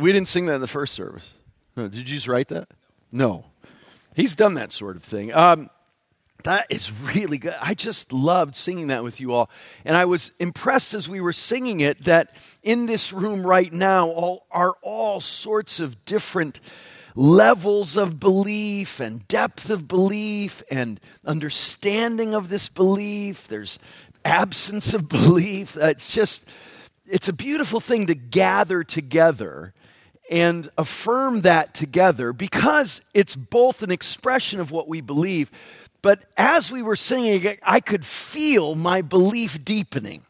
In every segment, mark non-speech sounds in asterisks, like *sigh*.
We didn't sing that in the first service. No, did you just write that? No. He's done that sort of thing. Um, that is really good. I just loved singing that with you all. And I was impressed as we were singing it that in this room right now all, are all sorts of different levels of belief and depth of belief and understanding of this belief. There's absence of *laughs* belief. It's just, it's a beautiful thing to gather together and affirm that together because it's both an expression of what we believe, but as we were singing, I could feel my belief deepening.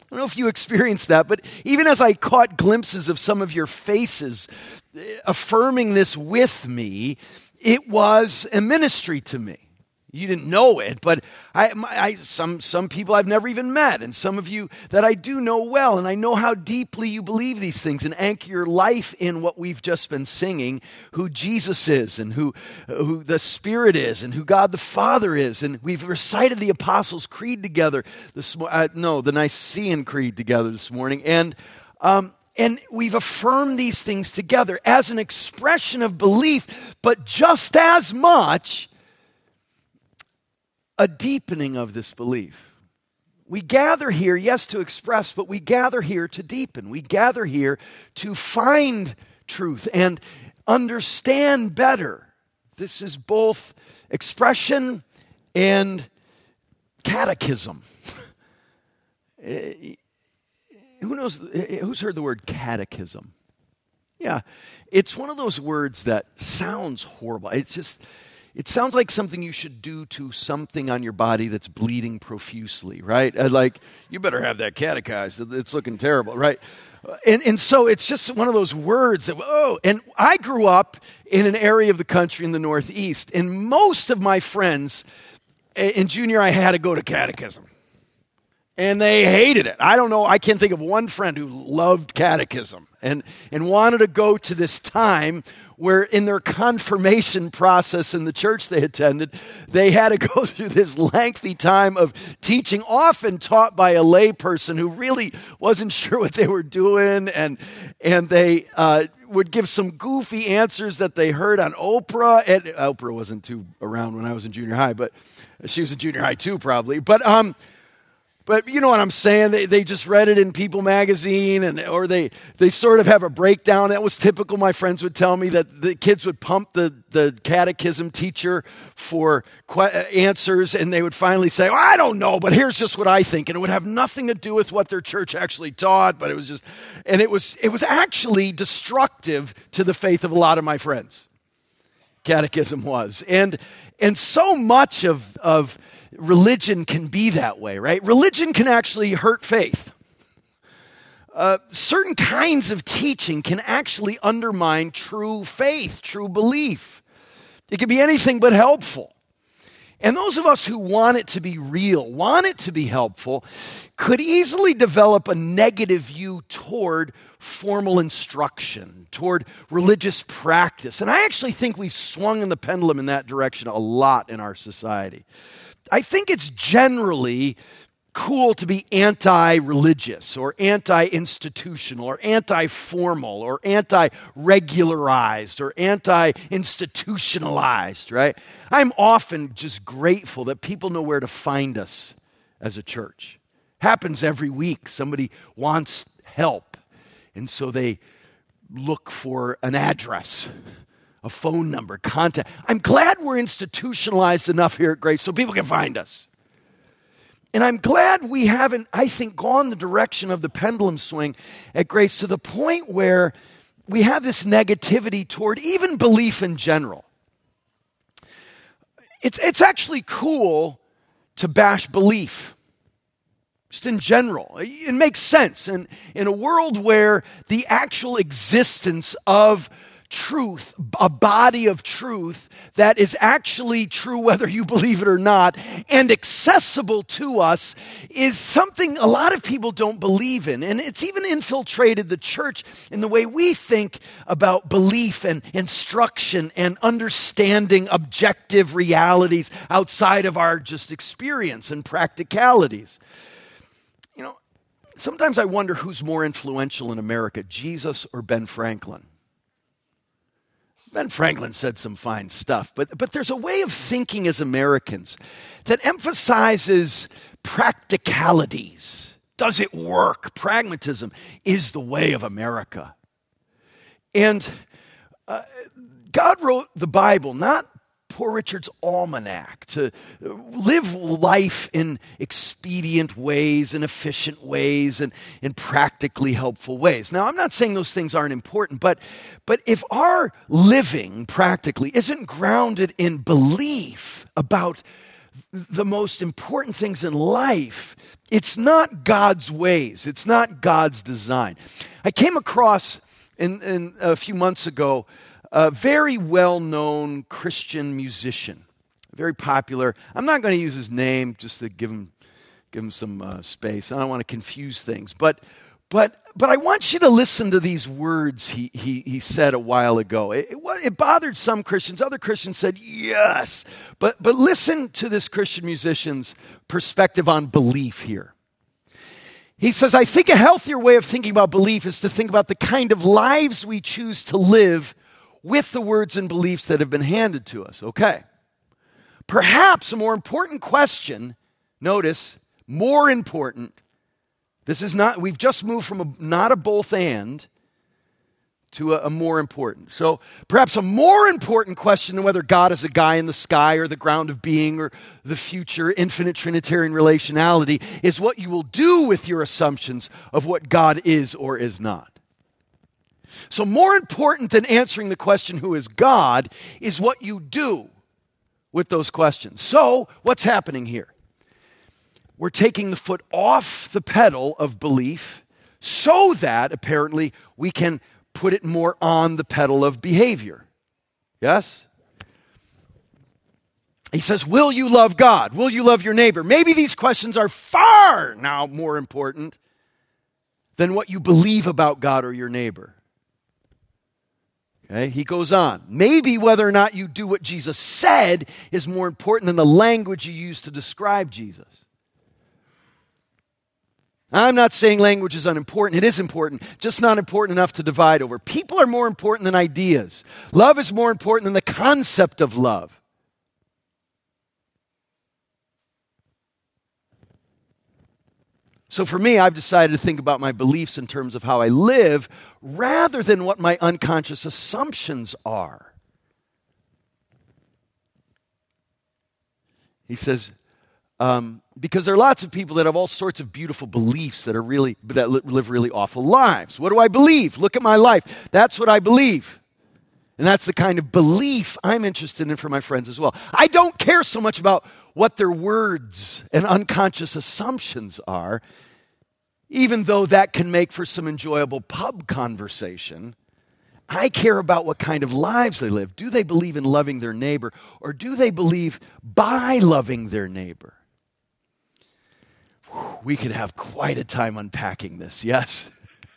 I don't know if you experienced that, but even as I caught glimpses of some of your faces eh, affirming this with me, it was a ministry to me you didn't know it, but I, I, some, some people I've never even met, and some of you that I do know well, and I know how deeply you believe these things and anchor your life in what we've just been singing who Jesus is, and who, who the Spirit is, and who God the Father is. And we've recited the Apostles' Creed together this uh, no, the Nicene Creed together this morning. And, um, and we've affirmed these things together as an expression of belief, but just as much a deepening of this belief. We gather here, yes, to express, but we gather here to deepen. We gather here to find truth and understand better. This is both expression and catechism. *laughs* Eh, who knows? Eh, who's heard the word catechism? Yeah, it's one of those words that sounds horrible. It's just it sounds like something you should do to something on your body that's bleeding profusely, right? Uh, like, you better have that catechized. It's looking terrible, right? Uh, and, and so it's just one of those words that, oh, and I grew up in an area of the country in the Northeast, and most of my friends in junior I had to go to catechism. And they hated it. I don't know, I can't think of one friend who loved catechism and, and wanted to go to this time where in their confirmation process in the church they attended, they had to *laughs* go through this lengthy time of teaching, often taught by a layperson who really wasn't sure what they were doing, and, and they uh, would give some goofy answers that they heard on Oprah. And Oprah wasn't too around when I was in junior high, but she was in junior high too, probably. But um, but you know what I'm saying? They, they just read it in People magazine, and, or they, they sort of have a breakdown. That was typical. My friends would tell me that the kids would pump the, the catechism teacher for que- uh, answers, and they would finally say, well, I don't know, but here's just what I think. And it would have nothing to do with what their church actually taught, but it was just, and it was, it was actually destructive to the faith of a lot of my friends. Catechism was. And, and so much of, of, religion can be that way, right? Religion can actually hurt faith. Uh, certain kinds of teaching can actually undermine true faith, true belief. It can be anything but helpful. And those of us who want it to be real, want it to be helpful, could easily develop a negative view toward formal instruction, toward religious practice. And I actually think we've swung in the pendulum in that direction a lot in our society. I think it's generally cool to be anti religious or anti institutional or anti formal or anti regularized or anti institutionalized, right? I'm often just grateful that people know where to find us as a church. Happens every week. Somebody wants help, and so they look for an address a phone number, contact. I'm glad we're institutionalized enough here at Grace so people can find us. And I'm glad we haven't, I think, gone the direction of the pendulum swing at Grace to the point where we have this negativity toward even belief in general. It's, it's actually cool to bash belief, just in general. It makes sense. And in a world where the actual existence of truth, a body of truth that is actually true whether you believe it or not, and accessible to us, is something a lot of people don't believe in. And it's even infiltrated the church in the way we think about belief and instruction and understanding objective realities outside of our just experience and practicalities. You know, sometimes I wonder who's more influential in America, Jesus or Ben Franklin. Ben Franklin said some fine stuff, but, but there's a way of thinking as Americans that emphasizes practicalities. Does it work? Pragmatism is the way of America. And uh, God wrote the Bible not Poor Richard's almanac to live life in expedient ways and efficient ways and in practically helpful ways. Now, I'm not saying those things aren't important, but, but if our living practically isn't grounded in belief about the most important things in life, it's not God's ways, it's not God's design. I came across in, in a few months ago a very well known Christian musician, very popular. I'm not going to use his name just to give him, give him some uh, space. I don't want to confuse things. But, but, but I want you to listen to these words he, he, he said a while ago. It, it, it bothered some Christians. Other Christians said, yes. But, but listen to this Christian musician's perspective on belief here. He says, I think a healthier way of thinking about belief is to think about the kind of lives we choose to live with the words and beliefs that have been handed to us. Okay. Perhaps a more important question, notice, more important. This is not, we've just moved from a, not a both and to a, a, more important. So perhaps a more important question than whether God is a guy in the sky or the ground of being or the future infinite Trinitarian relationality is what you will do with your assumptions of what God is or is not. So, more important than answering the question, who is God, is what you do with those questions. So, what's happening here? We're taking the foot off the pedal of belief so that apparently we can put it more on the pedal of behavior. Yes? He says, Will you love God? Will you love your neighbor? Maybe these questions are far now more important than what you believe about God or your neighbor. Okay, he goes on. Maybe whether or not you do what Jesus said is more important than the language you use to describe Jesus. I'm not saying language is unimportant. It is important, just not important enough to divide over. People are more important than ideas. Love is more important than the concept of love. So for me, I've decided to think about my beliefs in terms of how I live rather than what my unconscious assumptions are. He says, um, because there are lots of people that have all sorts of beautiful beliefs that are really that live really awful lives. What do I believe? Look at my life. That's what I believe. And that's the kind of belief I'm interested in for my friends as well. I don't care so much about what their words and unconscious assumptions are even though that can make for some enjoyable pub conversation, I care about what kind of lives they live. Do they believe in loving their neighbor, or do they believe by loving their neighbor? We could have quite a time unpacking this, yes?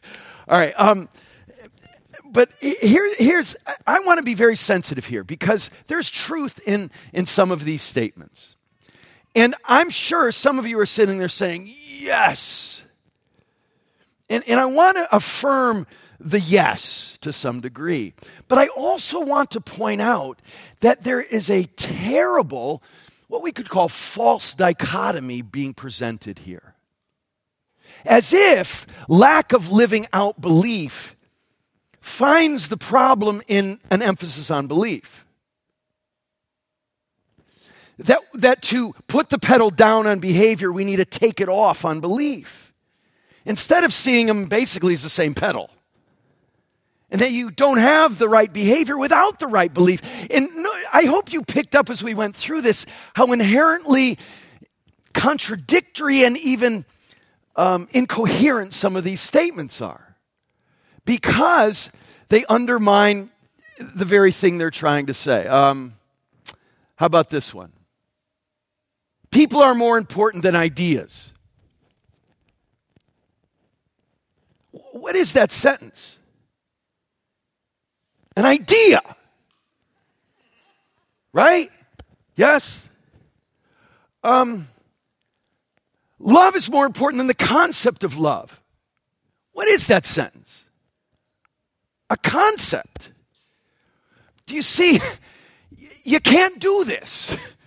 *laughs* All right. Um, but here, here's, I want to be very sensitive here because there's truth in, in some of these statements. And I'm sure some of you are sitting there saying, yes, and, and I want to affirm the yes to some degree. But I also want to point out that there is a terrible, what we could call false dichotomy being presented here. As if lack of living out belief finds the problem in an emphasis on belief. That, that to put the pedal down on behavior, we need to take it off on belief instead of seeing them basically as the same pedal. And that you don't have the right behavior without the right belief. And I hope you picked up as we went through this how inherently contradictory and even um, incoherent some of these statements are because they undermine the very thing they're trying to say. Um, how about this one? People are more important than ideas. What is that sentence? An idea. Right? Yes? Um, Love is more important than the concept of love. What is that sentence? A concept. Do you see? *laughs* You can't do this. *laughs*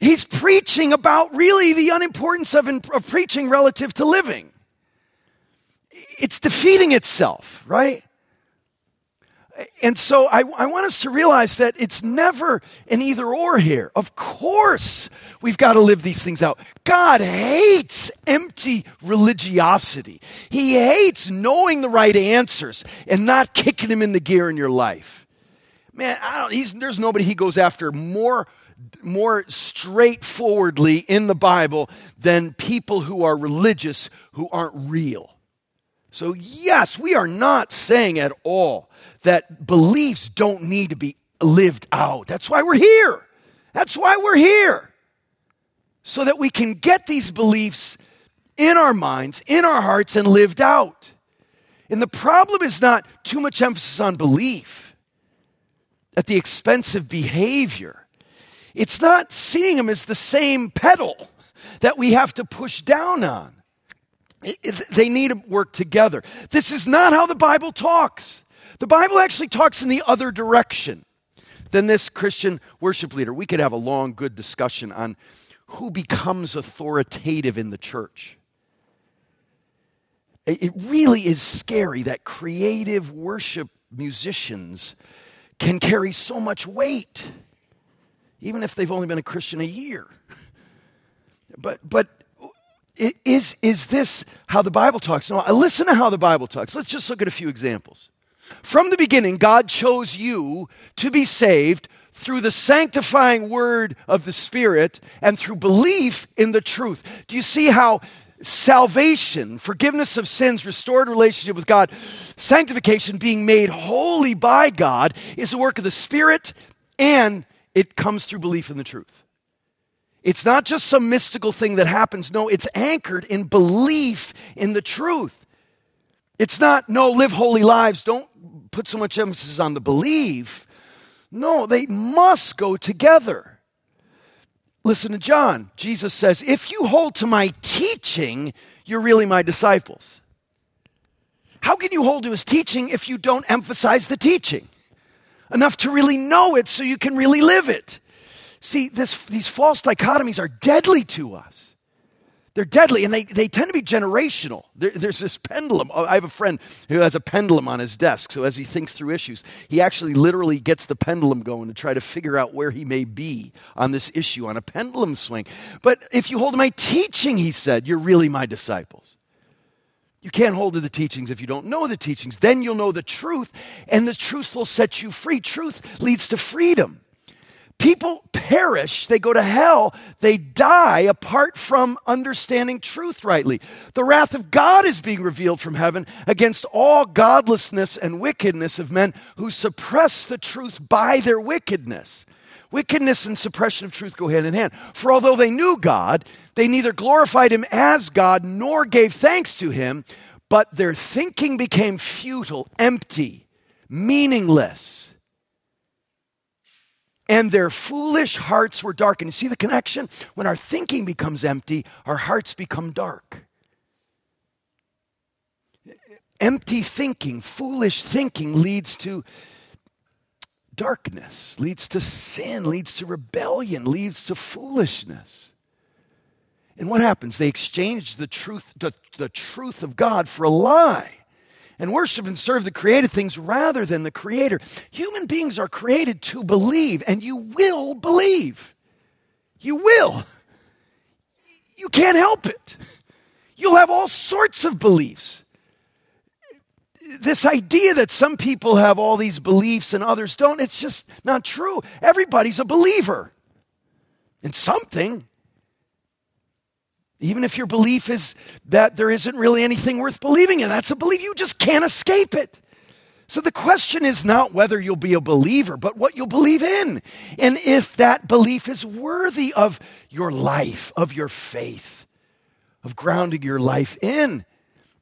He's preaching about really the unimportance of, of preaching relative to living. It's defeating itself, right? And so I, I, want us to realize that it's never an either or here. Of course, we've got to live these things out. God hates empty religiosity, He hates knowing the right answers and not kicking Him in the gear in your life. Man, there's nobody He goes after more more straightforwardly in the Bible than people who are religious who aren't real. So, yes, we are not saying at all that beliefs don't need to be lived out. That's why we're here. That's why we're here. So that we can get these beliefs in our minds, in our hearts, and lived out. And the problem is not too much emphasis on belief at the expense of behavior. It's not seeing them as the same pedal that we have to push down on. They need to work together. This is not how the Bible talks. The Bible actually talks in the other direction than this Christian worship leader. We could have a long, good discussion on who becomes authoritative in the church. It really is scary that creative worship musicians can carry so much weight even if they've only been a Christian a year. But, but is, is this how the Bible talks? No, listen to how the Bible talks. Let's just look at a few examples. From the beginning, God chose you to be saved through the sanctifying word of the Spirit and through belief in the truth. Do you see how salvation, forgiveness of sins, restored relationship with God, sanctification, being made holy by God, is the work of the Spirit and it comes through belief in the truth. It's not just some mystical thing that happens. No, it's anchored in belief in the truth. It's not, no, live holy lives. Don't put so much emphasis on the belief. No, they must go together. Listen to John. Jesus says, If you hold to my teaching, you're really my disciples. How can you hold to his teaching if you don't emphasize the teaching? Enough to really know it so you can really live it. See, this, these false dichotomies are deadly to us. They're deadly and they, they tend to be generational. There, there's this pendulum. Oh, I have a friend who has a pendulum on his desk. So as he thinks through issues, he actually literally gets the pendulum going to try to figure out where he may be on this issue on a pendulum swing. But if you hold my teaching, he said, you're really my disciples. You can't hold to the teachings if you don't know the teachings. Then you'll know the truth, and the truth will set you free. Truth leads to freedom. People perish, they go to hell, they die apart from understanding truth rightly. The wrath of God is being revealed from heaven against all godlessness and wickedness of men who suppress the truth by their wickedness. Wickedness and suppression of truth go hand in hand. For although they knew God, they neither glorified him as God nor gave thanks to him, but their thinking became futile, empty, meaningless. And their foolish hearts were darkened. You see the connection? When our thinking becomes empty, our hearts become dark. Empty thinking, foolish thinking leads to darkness, leads to sin, leads to rebellion, leads to foolishness. And what happens? They exchange the truth, the, the truth of God for a lie and worship and serve the created things rather than the creator. Human beings are created to believe, and you will believe. You will. You can't help it. You'll have all sorts of beliefs this idea that some people have all these beliefs and others don't, it's just not true. Everybody's a believer in something. Even if your belief is that there isn't really anything worth believing in, that's a belief. You just can't escape it. So the question is not whether you'll be a believer, but what you'll believe in. And if that belief is worthy of your life, of your faith, of grounding your life in.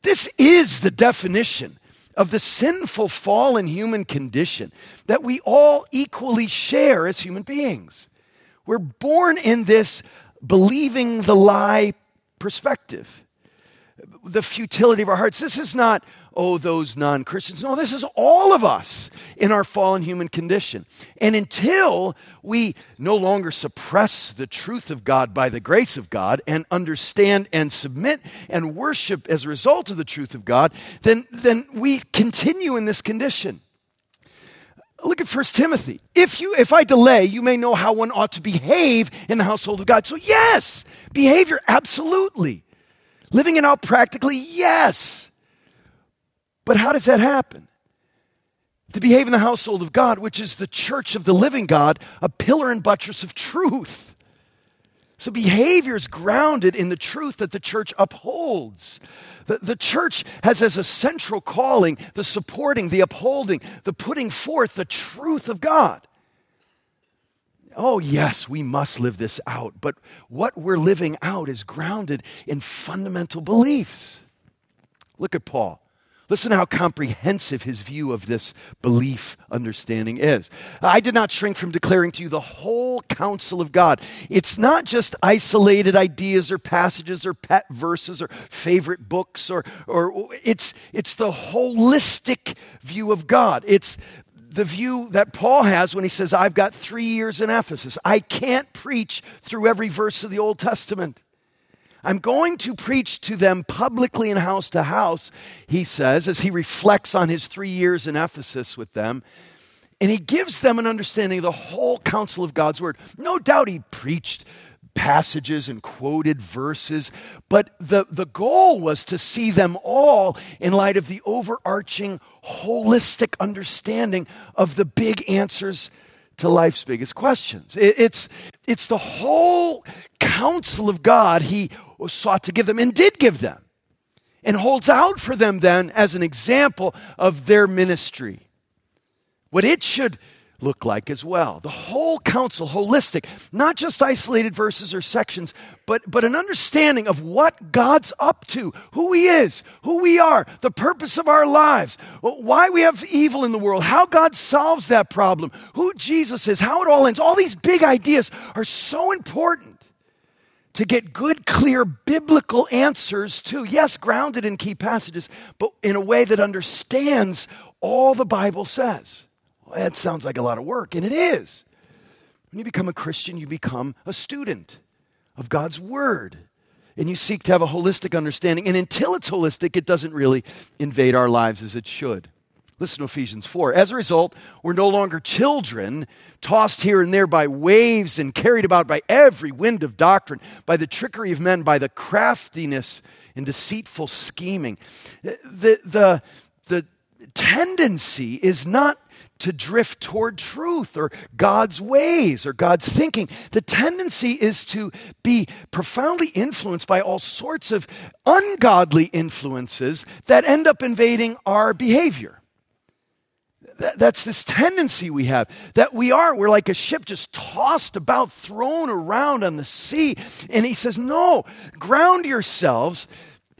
This is the definition of the sinful fallen human condition that we all equally share as human beings. We're born in this believing the lie perspective. The futility of our hearts. This is not, oh, those non Christians. No, this is all of us in our fallen human condition. And until we no longer suppress the truth of God by the grace of God and understand and submit and worship as a result of the truth of God, then, then we continue in this condition. Look at 1 Timothy. If you if I delay, you may know how one ought to behave in the household of God. So yes, behavior absolutely. Living it out practically, yes. But how does that happen? To behave in the household of God, which is the church of the living God, a pillar and buttress of truth. So behavior is grounded in the truth that the church upholds. The, the church has as a central calling the supporting, the upholding, the putting forth the truth of God. Oh, yes, we must live this out, but what we're living out is grounded in fundamental beliefs. Look at Paul. Listen how comprehensive his view of this belief understanding is. I did not shrink from declaring to you the whole counsel of God. It's not just isolated ideas or passages or pet verses or favorite books or, or it's, it's the holistic view of God. It's the view that Paul has when he says, I've got three years in Ephesus. I can't preach through every verse of the Old Testament. I'm going to preach to them publicly and house to house, he says, as he reflects on his three years in Ephesus with them. And he gives them an understanding of the whole counsel of God's word. No doubt he preached passages and quoted verses, but the, the goal was to see them all in light of the overarching, holistic understanding of the big answers to life's biggest questions. It, it's, it's the whole counsel of God he sought to give them and did give them, and holds out for them then as an example of their ministry. What it should look like as well. The whole counsel, holistic, not just isolated verses or sections, but, but an understanding of what God's up to, who He is, who we are, the purpose of our lives, why we have evil in the world, how God solves that problem, who Jesus is, how it all ends. All these big ideas are so important to get good, clear biblical answers to. Yes, grounded in key passages, but in a way that understands all the Bible says. Well, that sounds like a lot of work, and it is. When you become a Christian, you become a student of God's Word. And you seek to have a holistic understanding. And until it's holistic, it doesn't really invade our lives as it should. Listen to Ephesians 4. As a result, we're no longer children, tossed here and there by waves and carried about by every wind of doctrine, by the trickery of men, by the craftiness and deceitful scheming. The, the, the tendency is not to drift toward truth or God's ways or God's thinking. The tendency is to be profoundly influenced by all sorts of ungodly influences that end up invading our behavior that's this tendency we have that we are we're like a ship just tossed about thrown around on the sea. And he says no ground yourselves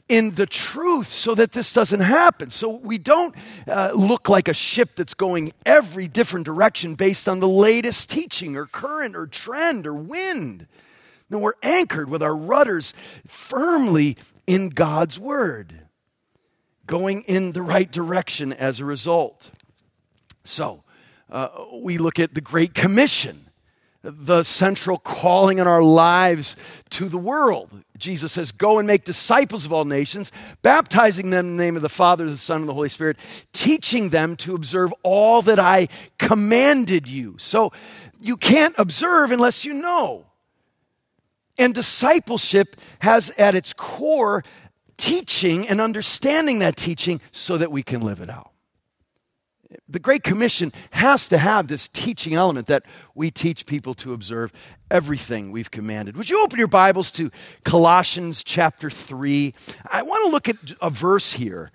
in the truth so that this doesn't happen. So we don't uh, look like a ship that's going every different direction based on the latest teaching or current or trend or wind. No we're anchored with our rudders firmly in god's word going in the right direction as a result so, uh, we look at the Great Commission, the central calling in our lives to the world. Jesus says, Go and make disciples of all nations, baptizing them in the name of the Father, the Son, and the Holy Spirit, teaching them to observe all that I commanded you. So, you can't observe unless you know. And discipleship has at its core teaching and understanding that teaching so that we can live it out the Great Commission has to have this teaching element that we teach people to observe everything we've commanded. Would you open your Bibles to Colossians chapter 3? I want to look at a verse here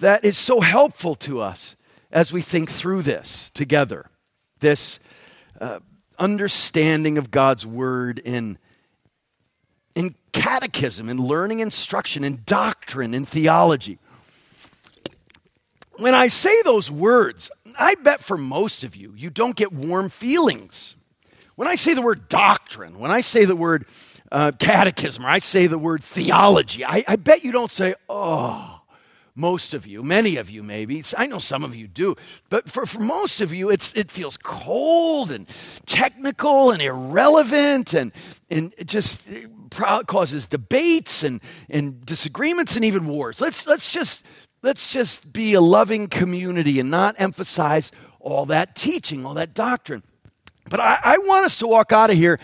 that is so helpful to us as we think through this together. This uh, understanding of God's Word in, in catechism, in learning instruction, in doctrine, in theology when I say those words, I bet for most of you, you don't get warm feelings. When I say the word doctrine, when I say the word uh, catechism or I say the word theology, I, I bet you don't say, oh, most of you, many of you maybe. I know some of you do. But for, for most of you, it's, it feels cold and technical and irrelevant and, and it just causes debates and, and disagreements and even wars. Let's, let's, just, let's just be a loving community and not emphasize all that teaching, all that doctrine. But I, I want us to walk out of here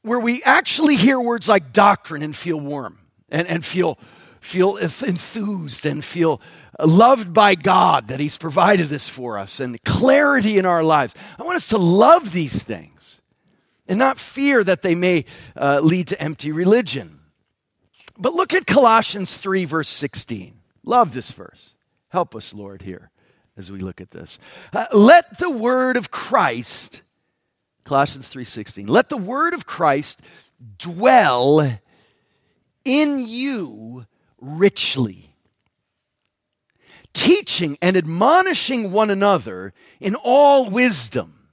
where we actually hear words like doctrine and feel warm and, and feel feel enthused and feel loved by God that He's provided this for us and clarity in our lives. I want us to love these things and not fear that they may uh, lead to empty religion. But look at Colossians 3, verse 16. Love this verse. Help us, Lord, here as we look at this. Uh, let the word of Christ, Colossians 3:16, let the word of Christ dwell in you richly, teaching and admonishing one another in all wisdom,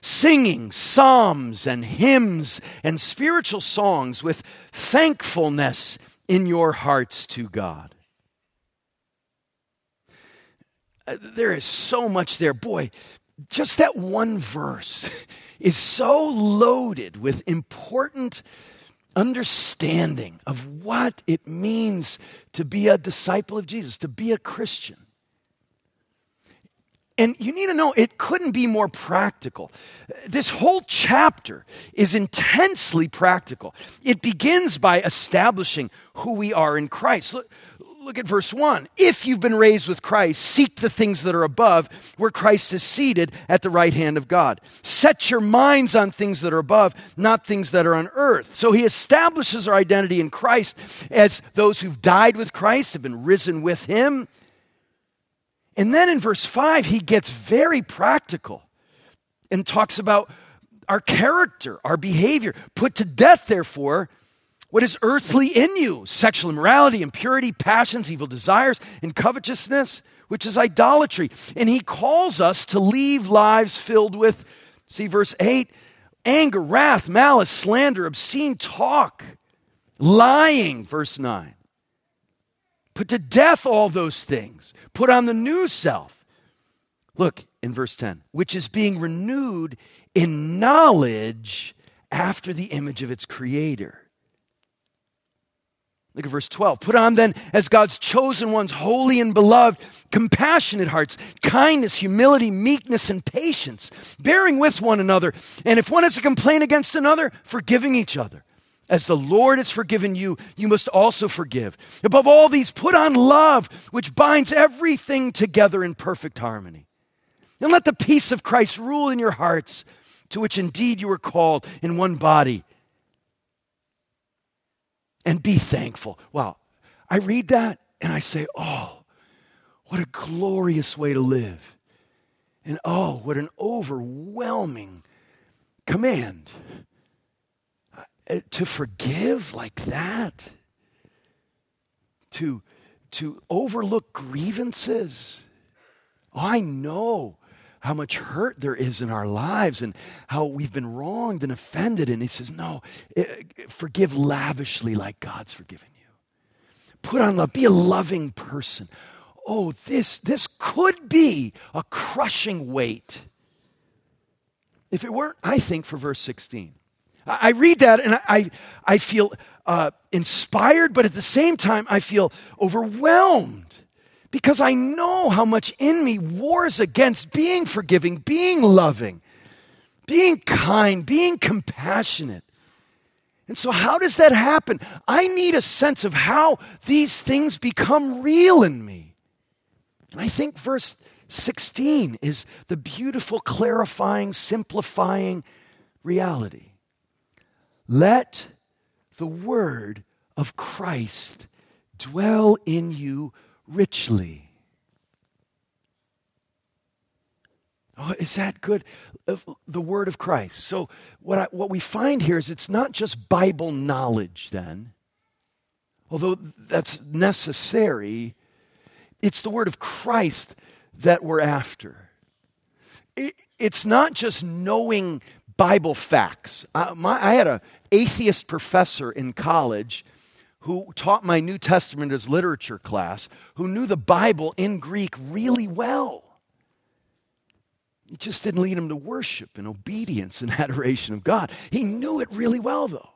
singing psalms and hymns and spiritual songs with thankfulness in your hearts to God. Uh, Uh, there is so much there. Boy, just that one verse *laughs* is so loaded with important understanding of what it means to be a disciple of Jesus, to be a Christian. And you need to know it couldn't be more practical. This whole chapter is intensely practical. It begins by establishing who we are in Christ. Look, Look at verse 1. If you've been raised with Christ, seek the things that are above, where Christ is seated at the right hand of God. Set your minds on things that are above, not things that are on earth. So he establishes our identity in Christ as those who've died with Christ, have been risen with him. And then in verse 5, he gets very practical and talks about our character, our behavior. Put to death, therefore, what is earthly in you sexual immorality, impurity, passions, evil desires, and covetousness, which is idolatry. And he calls us to leave lives filled with, see verse 8, anger, wrath, malice, slander, obscene talk, lying, verse 9. Put to death all those things. Put on the new self. Look in verse 10, which is being renewed in knowledge after the image of its creator. Look at verse 12. Put on then, as God's chosen ones, holy and beloved, compassionate hearts, kindness, humility, meekness, and patience, bearing with one another. And if one has a complaint against another, forgiving each other. As the Lord has forgiven you, you must also forgive. Above all these, put on love, which binds everything together in perfect harmony. And let the peace of Christ rule in your hearts, to which indeed you were called in one body and be thankful. Wow. I read that and I say, oh, what a glorious way to live. And oh, what an overwhelming command. Uh, to forgive like that, to, to overlook grievances. Oh, I know how much hurt there is in our lives and how we've been wronged and offended. And he says, No, eh, forgive lavishly like God's forgiven you. Put on love, be a loving person. Oh, this, this could be a crushing weight. If it weren't, I think, for verse 16. I, read that and I, I feel uh, inspired, but at the same time, I feel overwhelmed because I know how much in me wars against being forgiving, being loving, being kind, being compassionate. And so, how does that happen? I need a sense of how these things become real in me. And I think verse 16 is the beautiful, clarifying, simplifying reality. Let the word of Christ dwell in you richly. Oh, is that good? The word of Christ. So, what, I, what we find here is it's not just Bible knowledge, then, although that's necessary, it's the word of Christ that we're after. It, it's not just knowing Bible facts. I, my, I had an atheist professor in college who taught my New Testament as literature class who knew the Bible in Greek really well. It just didn't lead him to worship and obedience and *laughs* adoration of God. He knew it really well, though.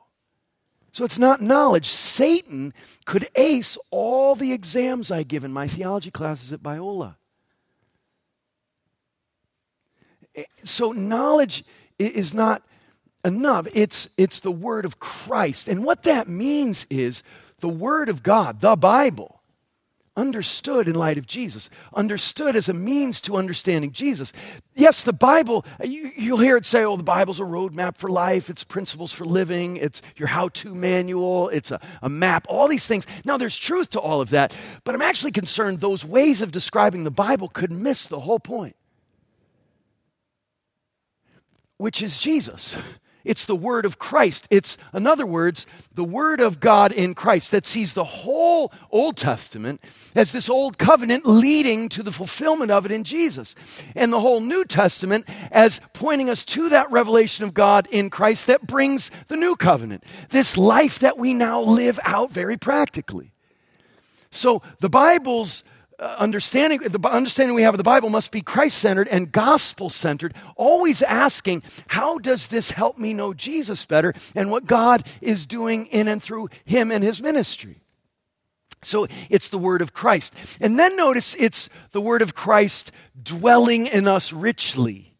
So it's not knowledge. Satan could ace all the exams I give in my theology classes at Biola. Eh, so knowledge is not enough. It's, it's the word of Christ. And what that means is the word of God, the Bible, understood in light of Jesus, understood as a means to understanding Jesus. Yes, the Bible, you, will hear it say, oh, the Bible's a roadmap for life, it's principles for living, it's your how to manual, it's a, a map, all these things. Now, there's truth to all of that, but I'm actually concerned those ways of describing the Bible could miss the whole point, which is Jesus. *laughs* It's the word of Christ. It's, in other words, the word of God in Christ that sees the whole Old Testament as this old covenant leading to the fulfillment of it in Jesus. And the whole New Testament as pointing us to that revelation of God in Christ that brings the new covenant, this life that we now live out very practically. So the Bible's understanding, the understanding we have of the Bible must be Christ centered and gospel centered, always asking, how does this help me know Jesus better and what God is doing in and through him and his ministry? So it's the word of Christ. And then notice it's the word of Christ dwelling in us richly.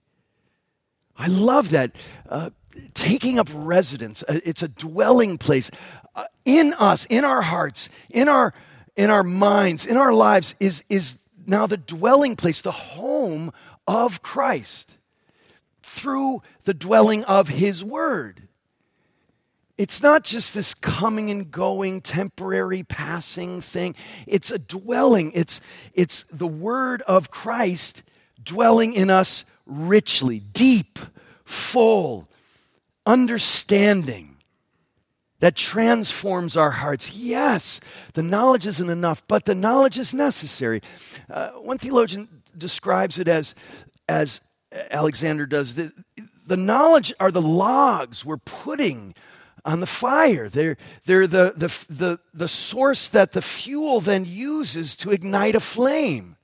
I love that. Uh, taking up residence, uh, it's a dwelling place uh, in us, in our hearts, in our in our minds, in our lives, is, is now the dwelling place, the home of Christ through the dwelling of His Word. It's not just this coming and going, temporary passing thing. It's a dwelling. It's, it's the Word of Christ dwelling in us richly, deep, full, understanding that transforms our hearts. Yes, the knowledge isn't enough, but the knowledge is necessary. Uh, one theologian describes it as, as Alexander does, the, the knowledge are the logs we're putting on the fire. They're, they're the, the, the, the source that the fuel then uses to ignite a flame.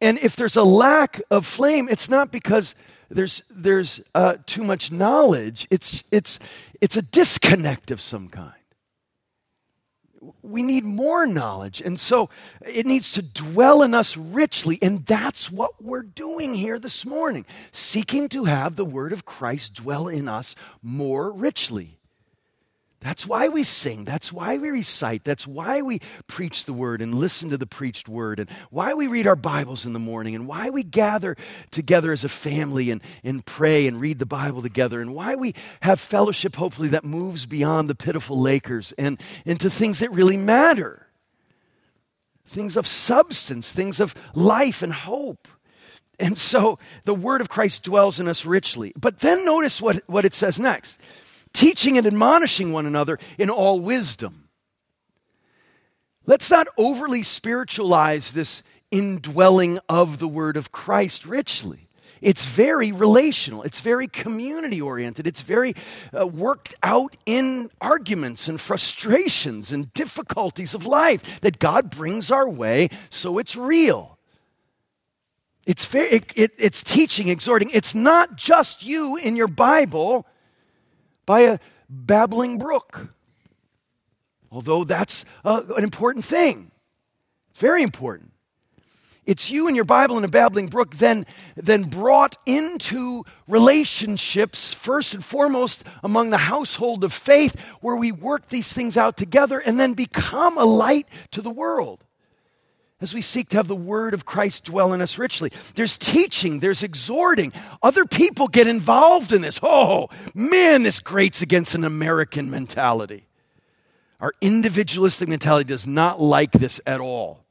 And if there's a lack of flame, it's not because there's, there's uh, too much knowledge, it's, it's, it's a disconnect of some kind. We need more knowledge. And so it needs to dwell in us richly. And that's what we're doing here this morning, seeking to have the word of Christ dwell in us more richly. That's why we sing. That's why we recite. That's why we preach the word and listen to the preached word, and why we read our Bibles in the morning, and why we gather together as a family and, and pray and read the Bible together, and why we have fellowship, hopefully, that moves beyond the pitiful Lakers and into things that really matter things of substance, things of life and hope. And so the word of Christ dwells in us richly. But then notice what, what it says next teaching and admonishing one another in all wisdom. Let's not overly spiritualize this indwelling of the word of Christ richly. It's very relational. It's very community oriented. It's very uh, worked out in arguments and frustrations and difficulties of life that God brings our way so it's real. It's, very, it, it, it's teaching, exhorting. It's not just you in your Bible by a babbling brook. Although that's uh, an important thing, it's very important. It's you and your Bible in a babbling brook, then, then brought into relationships, first and foremost among the household of faith, where we work these things out together and then become a light to the world as we seek to have the word of Christ dwell in us richly. There's teaching, there's exhorting. Other people get involved in this. Oh, man, this grates against an American mentality. Our individualistic mentality does not like this at all.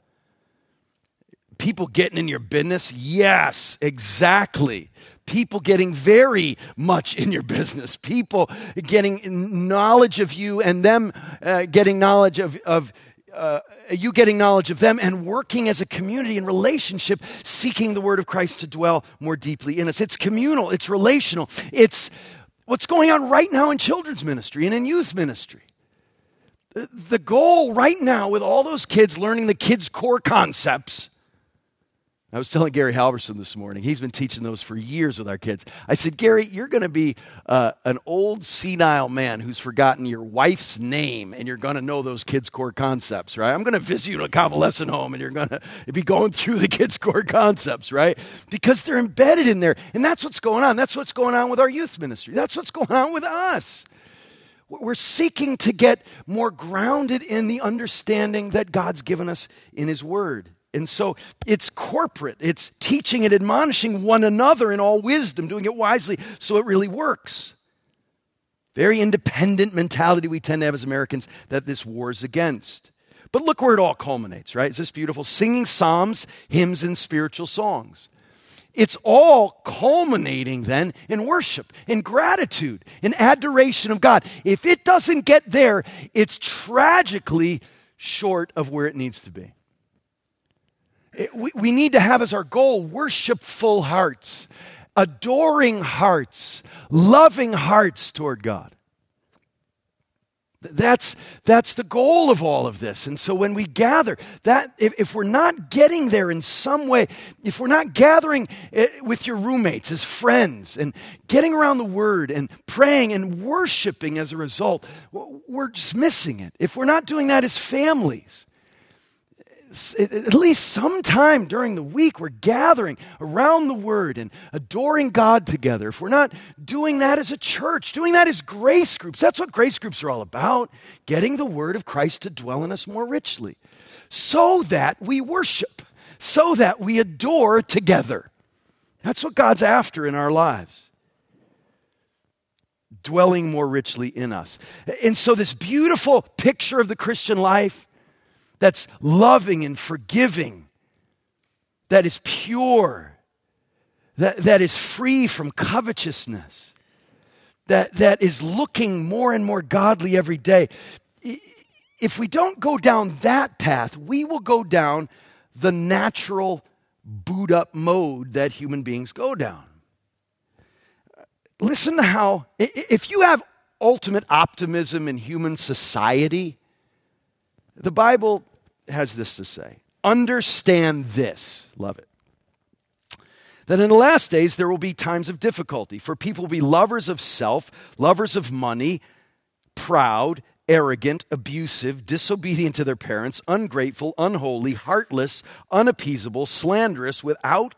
People getting in your business? Yes, exactly. People getting very much in your business. People getting knowledge of you and them uh, getting knowledge of, of uh, you getting knowledge of them and working as a community in relationship, seeking the word of Christ to dwell more deeply in us. It's communal, it's relational, it's what's going on right now in children's ministry and in youth ministry. The goal right now with all those kids learning the kids' core concepts I was telling Gary Halverson this morning, he's been teaching those for years with our kids. I said, Gary, you're going to be uh, an old senile man who's forgotten your wife's name and you're going to know those kids' core concepts, right? I'm going to visit you in a convalescent home and you're going to be going through the kids' core concepts, right? Because they're embedded in there. And that's what's going on. That's what's going on with our youth ministry. That's what's going on with us. We're seeking to get more grounded in the understanding that God's given us in His Word. And so it's corporate, it's teaching and admonishing one another in all wisdom, doing it wisely so it really works. Very independent mentality we tend to have as Americans that this war's against. But look where it all culminates, right? Is this beautiful? Singing psalms, hymns, and spiritual songs. It's all culminating then in worship, in gratitude, in adoration of God. If it doesn't get there, it's tragically short of where it needs to be we, we need to have as our goal worshipful hearts, adoring hearts, loving hearts toward God. That's, that's the goal of all of this. And so when we gather, that if, if we're not getting there in some way, if we're not gathering eh, with your roommates as friends and getting around the word and praying and worshiping as a result, we're just missing it. If we're not doing that as families, at least sometime during the week, we're gathering around the Word and adoring God together. If we're not doing that as a church, doing that as grace groups, that's what grace groups are all about getting the Word of Christ to dwell in us more richly so that we worship, so that we adore together. That's what God's after in our lives dwelling more richly in us. And so, this beautiful picture of the Christian life that's loving and forgiving, that is pure, that, that is free from covetousness, that, that is looking more and more godly every day. If we don't go down that path, we will go down the natural boot up mode that human beings go down. Listen to how, if you have ultimate optimism in human society, the Bible has this to say Understand this, love it. That in the last days there will be times of difficulty, for people will be lovers of self, lovers of money, proud, arrogant, abusive, disobedient to their parents, ungrateful, unholy, heartless, unappeasable, slanderous, without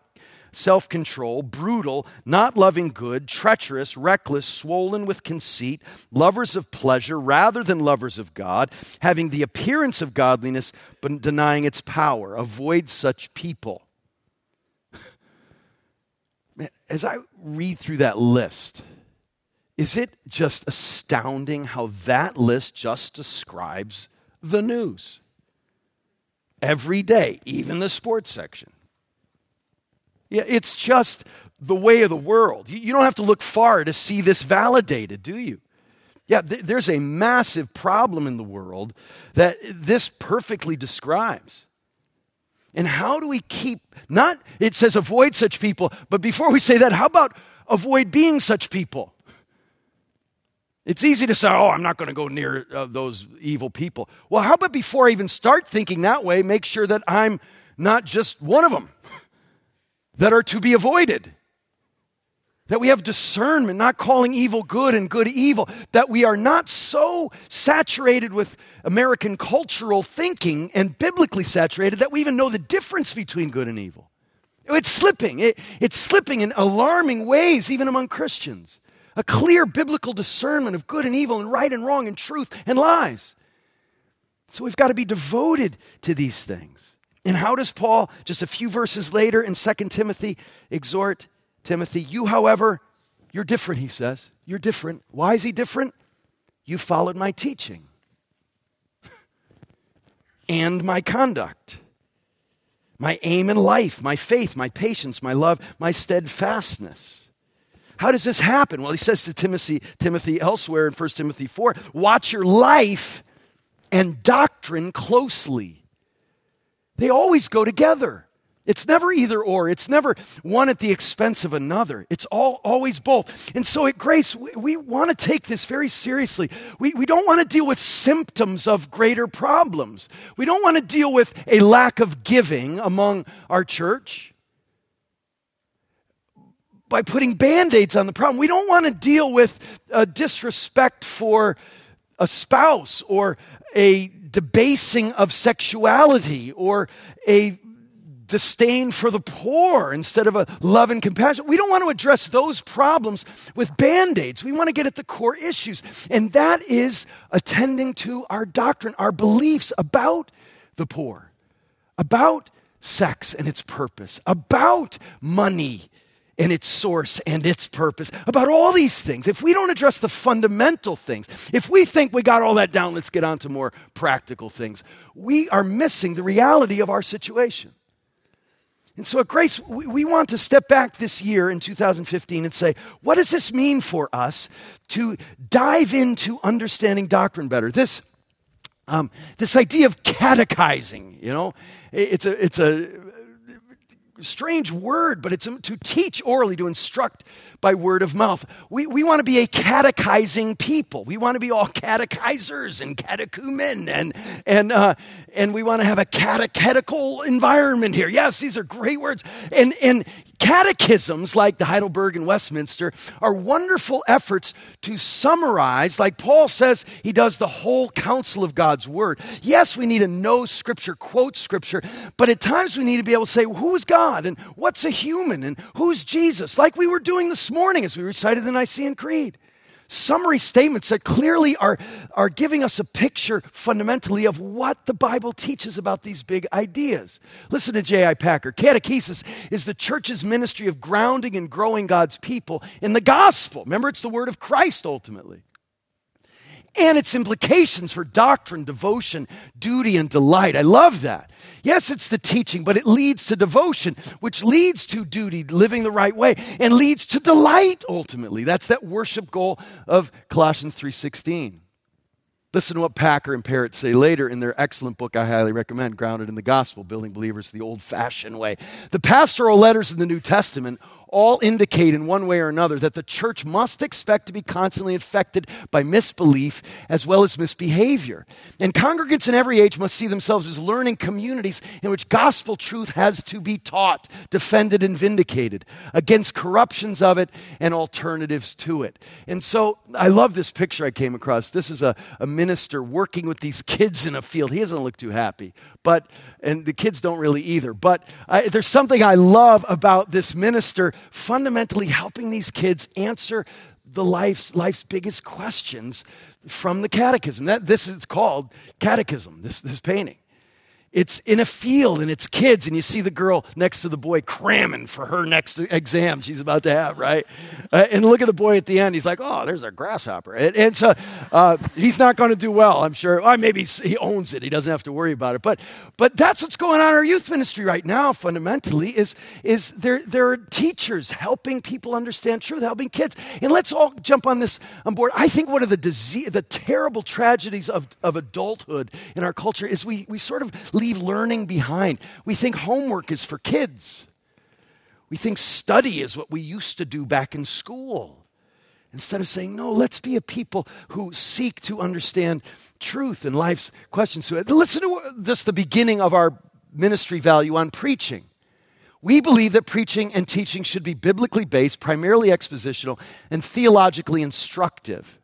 self control, brutal, not loving good, treacherous, reckless, swollen with conceit, lovers of pleasure rather than lovers of God, having the appearance of godliness but denying its power. Avoid such people. *laughs* Man, as I read through that list, is it just astounding how that list just describes the news? Every day, even the sports section. Yeah, it's just the way of the world. You, don't have to look far to see this validated, do you? Yeah, th- there's a massive problem in the world that this perfectly describes. And how do we keep, not, it says avoid such people, but before we say that, how about avoid being such people? It's easy to say, oh, I'm not going to go near uh, those evil people. Well, how about before I even start thinking that way, make sure that I'm not just one of them? That are to be avoided. That we have discernment, not calling evil good and good evil. That we are not so saturated with American cultural thinking and biblically saturated that we even know the difference between good and evil. It's slipping. It, it's slipping in alarming ways, even among Christians. A clear biblical discernment of good and evil and right and wrong and truth and lies. So we've got to be devoted to these things. And how does Paul, just a few verses later in 2 Timothy, exhort Timothy? You, however, you're different, he says. You're different. Why is he different? You followed my teaching *laughs* and my conduct, my aim in life, my faith, my patience, my love, my steadfastness. How does this happen? Well, he says to Timothy, Timothy elsewhere in 1 Timothy 4 watch your life and doctrine doctrine closely. They always go together. It's never either or. It's never one at the expense of another. It's all always both. And so at Grace, we, we want to take this very seriously. We, we don't want to deal with symptoms of greater problems. We don't want to deal with a lack of giving among our church by putting band aids on the problem. We don't want to deal with a disrespect for a spouse or a debasing of sexuality or a disdain for the poor instead of a love and compassion. We don't want to address those problems with band aids. We want to get at the core issues. And that is attending to our doctrine, our beliefs about the poor, about sex and its purpose, about money and its source and its purpose, about all these things. If we don't address the fundamental things, if we think we got all that down, let's get on to more practical things, we are missing the reality of our situation. And so at Grace, we, want to step back this year in 2015 and say, what does this mean for us to dive into understanding doctrine better? This, um, this idea of catechizing, you know, it's a, it's a strange word, but it's to teach orally, to instruct by word of mouth. We, we want to be a catechizing people. We want to be all catechizers and catechumen, and, and, uh, and we want to have a catechetical environment here. Yes, these are great words. And, and catechisms like the Heidelberg and Westminster are wonderful efforts to summarize, like Paul says he does the whole counsel of God's word. Yes, we need to know scripture, quote scripture, but at times we need to be able to say, who is God and what's a human and who's Jesus, like we were doing this morning as we recited the Nicene Creed. Summary statements that clearly are, are giving us a picture fundamentally of what the Bible teaches about these big ideas. Listen to J.I. Packer. Catechesis is the church's ministry of grounding and growing God's people in the gospel. Remember, it's the word of Christ ultimately and its implications for doctrine, devotion, duty, and delight. I love that. Yes, it's the teaching, but it leads to devotion, which leads to duty, living the right way, and leads to delight ultimately. That's that worship goal of Colossians 3:16. Listen to what Packer and Parrett say later in their excellent book I highly recommend, Grounded in the Gospel, Building Believers the Old Fashioned Way. The pastoral letters in the New Testament all indicate in one way or another that the church must expect to be constantly infected by misbelief as well as misbehavior. And congregants in every age must see themselves as learning communities in which gospel truth has to be taught, defended, and vindicated against corruptions of it and alternatives to it. And so I love this picture I came across. This is a, a minister working with these kids in a field. He doesn't look too happy, but, and the kids don't really either. But I, there's something I love about this minister fundamentally helping these kids answer the life's, life's biggest questions from the catechism. That, this is called catechism, this, this painting. It's in a field and it's kids, and you see the girl next to the boy cramming for her next exam she's about to have, right? Uh, and look at the boy at the end. He's like, oh, there's a grasshopper. And, and so uh, he's not going to do well, I'm sure. Or maybe he owns it. He doesn't have to worry about it. But, but that's what's going on in our youth ministry right now, fundamentally, is, is there, there are teachers helping people understand truth, helping kids. And let's all jump on this on board. I think one of the, disease, the terrible tragedies of, of adulthood in our culture is we, we sort of leave learning behind. We think homework is for kids. We think study is what we used to do back in school. Instead of saying, no, let's be a people who seek to understand truth and life's questions. So listen to just the beginning of our ministry value on preaching. We believe that preaching and teaching should be biblically based, primarily expositional, and theologically instructive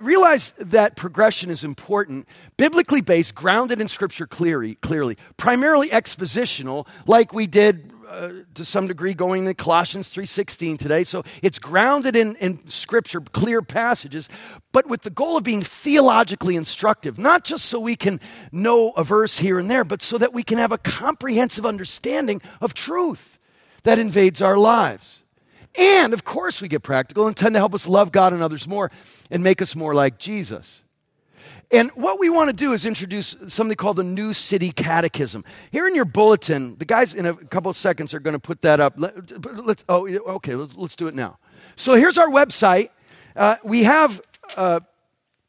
realize that progression is important, biblically based, grounded in Scripture clearly, clearly primarily expositional, like we did uh, to some degree going to Colossians 3.16 today. So it's grounded in, in Scripture, clear passages, but with the goal of being theologically instructive, not just so we can know a verse here and there, but so that we can have a comprehensive understanding of truth that invades our lives. And of course, we get practical and tend to help us love God and others more and make us more like Jesus. And what we want to do is introduce something called the New City Catechism. Here in your bulletin, the guys in a couple of seconds are going to put that up. Let, oh, okay, let's, let's, do it now. So here's our website. Uh, we have uh,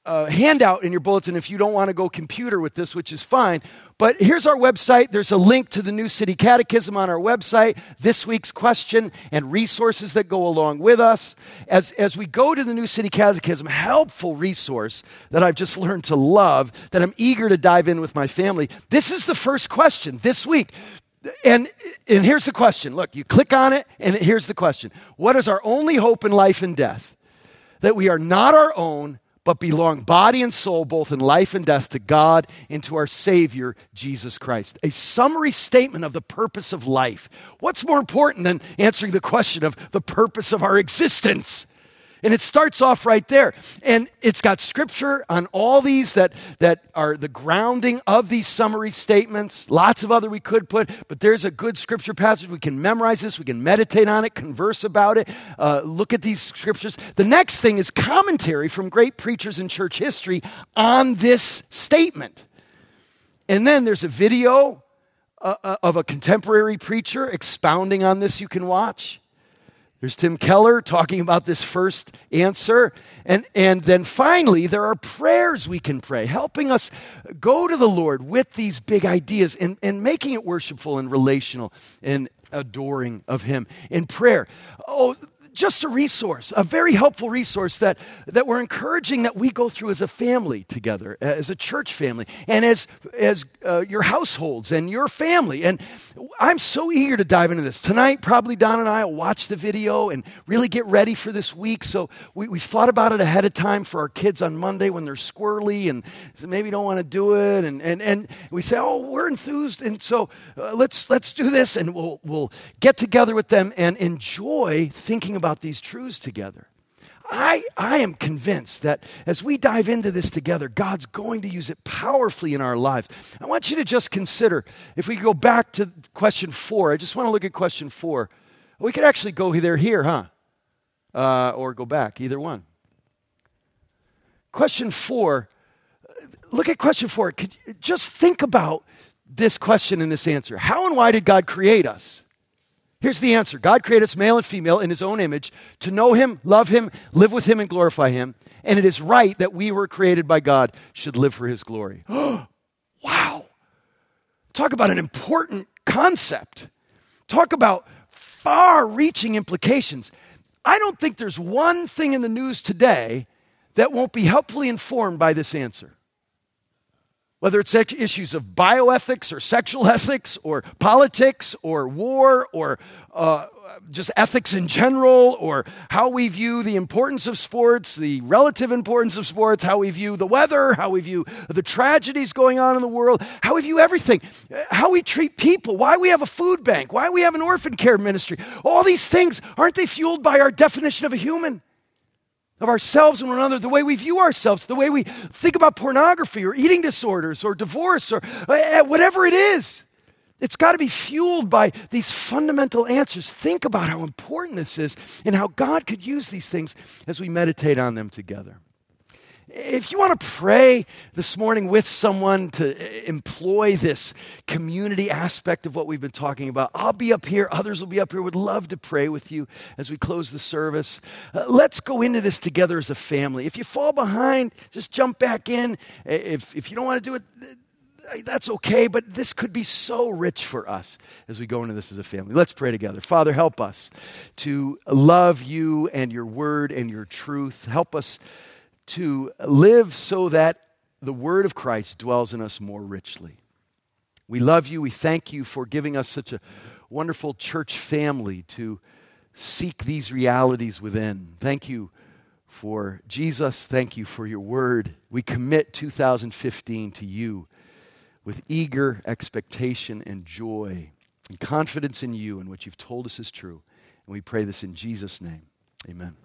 handout in your bulletin if you don't want to go computer with this, which is fine. But here's our website. There's a link to the New City Catechism on our website, this week's question, and resources that go along with us. As, as we go to the New City Catechism, helpful resource that I've just learned to love, that I'm eager to dive in with my family. This is the first question this week. And, and here's the question look, you click on it, and here's the question What is our only hope in life and death? That we are not our own but belong body and soul, both in life and death, to God and to our Savior, Jesus Christ. A summary statement of the purpose of life. What's more important than answering the question of the purpose of our existence? And it starts off right there. And it's got scripture on all these that, that are the grounding of these summary statements. Lots of other we could put, but there's a good scripture passage. We can memorize this, we can meditate on it, converse about it, uh, look at these scriptures. The next thing is commentary from great preachers in church history on this statement. And then there's a video uh, uh of a contemporary preacher expounding on this you can watch. There's Tim Keller talking about this first answer. And, and then finally, there are prayers we can pray, helping us go to the Lord with these big ideas and, and making it worshipful and relational and adoring of Him in prayer. Oh, just a resource, a very helpful resource that, that we're encouraging that we go through as a family together, as a church family, and as, as uh, your households and your family. And I'm so eager to dive into this. Tonight, probably Don and I will watch the video and really get ready for this week. So we, we've thought about it ahead of time for our kids on Monday when they're squirrely and maybe don't want to do it. And, and, and we say, oh, we're enthused. And so uh, let's, let's do this. And we'll, we'll get together with them and enjoy thinking about these truths together. I, I am convinced that as we dive into this together, God's going to use it powerfully in our lives. I want you to just consider if we go back to question four, I just want to look at question four. We could actually go there here, huh? Uh, or go back, either one. Question four, look at question four. Could, just think about this question and this answer. How and why did God create us? Here's the answer God created us male and female in his own image to know him, love him, live with him, and glorify him. And it is right that we were created by God should live for his glory. *gasps* wow. Talk about an important concept. Talk about far reaching implications. I don't think there's one thing in the news today that won't be helpfully informed by this answer whether it's issues of bioethics or sexual ethics or politics or war or uh, just ethics in general or how we view the importance of sports, the relative importance of sports, how we view the weather, how we view the tragedies going on in the world, how we view everything, how we treat people, why we have a food bank, why we have an orphan care ministry. All these things, aren't they fueled by our definition of a human? Of ourselves and one another, the way we view ourselves, the way we think about pornography or eating disorders or divorce or uh, uh, whatever it is. It's got to be fueled by these fundamental answers. Think about how important this is and how God could use these things as we meditate on them together. If you want to pray this morning with someone to employ this community aspect of what we've been talking about, I'll be up here. Others will be up here. Would love to pray with you as we close the service. Uh, let's go into this together as a family. If you fall behind, just jump back in. If, if you don't want to do it, that's okay, but this could be so rich for us as we go into this as a family. Let's pray together. Father, help us to love you and your word and your truth. Help us to live so that the word of Christ dwells in us more richly. We love you. We thank you for giving us such a wonderful church family to seek these realities within. Thank you for Jesus. Thank you for your word. We commit 2015 to you with eager expectation and joy and confidence in you and what you've told us is true. And we pray this in Jesus' name. Amen.